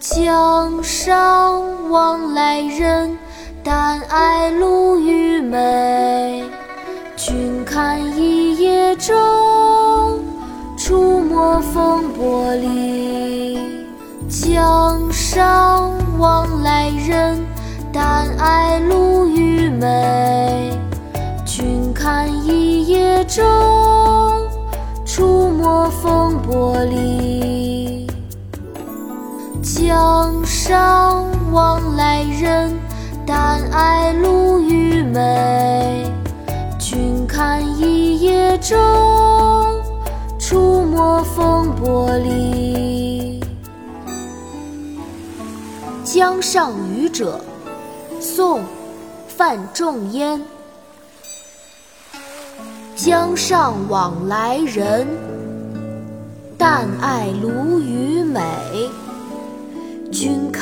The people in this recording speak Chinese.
江上往来人，但爱鲈鱼美。君看一叶舟，出没风波里。江上往来人，但爱鲈鱼美。君看一叶舟，出没风波里。江上往来人，但爱鲈鱼美。君看一叶舟，出没风波里。《江上渔者》宋·范仲淹。江上往来人，但爱鲈鱼美。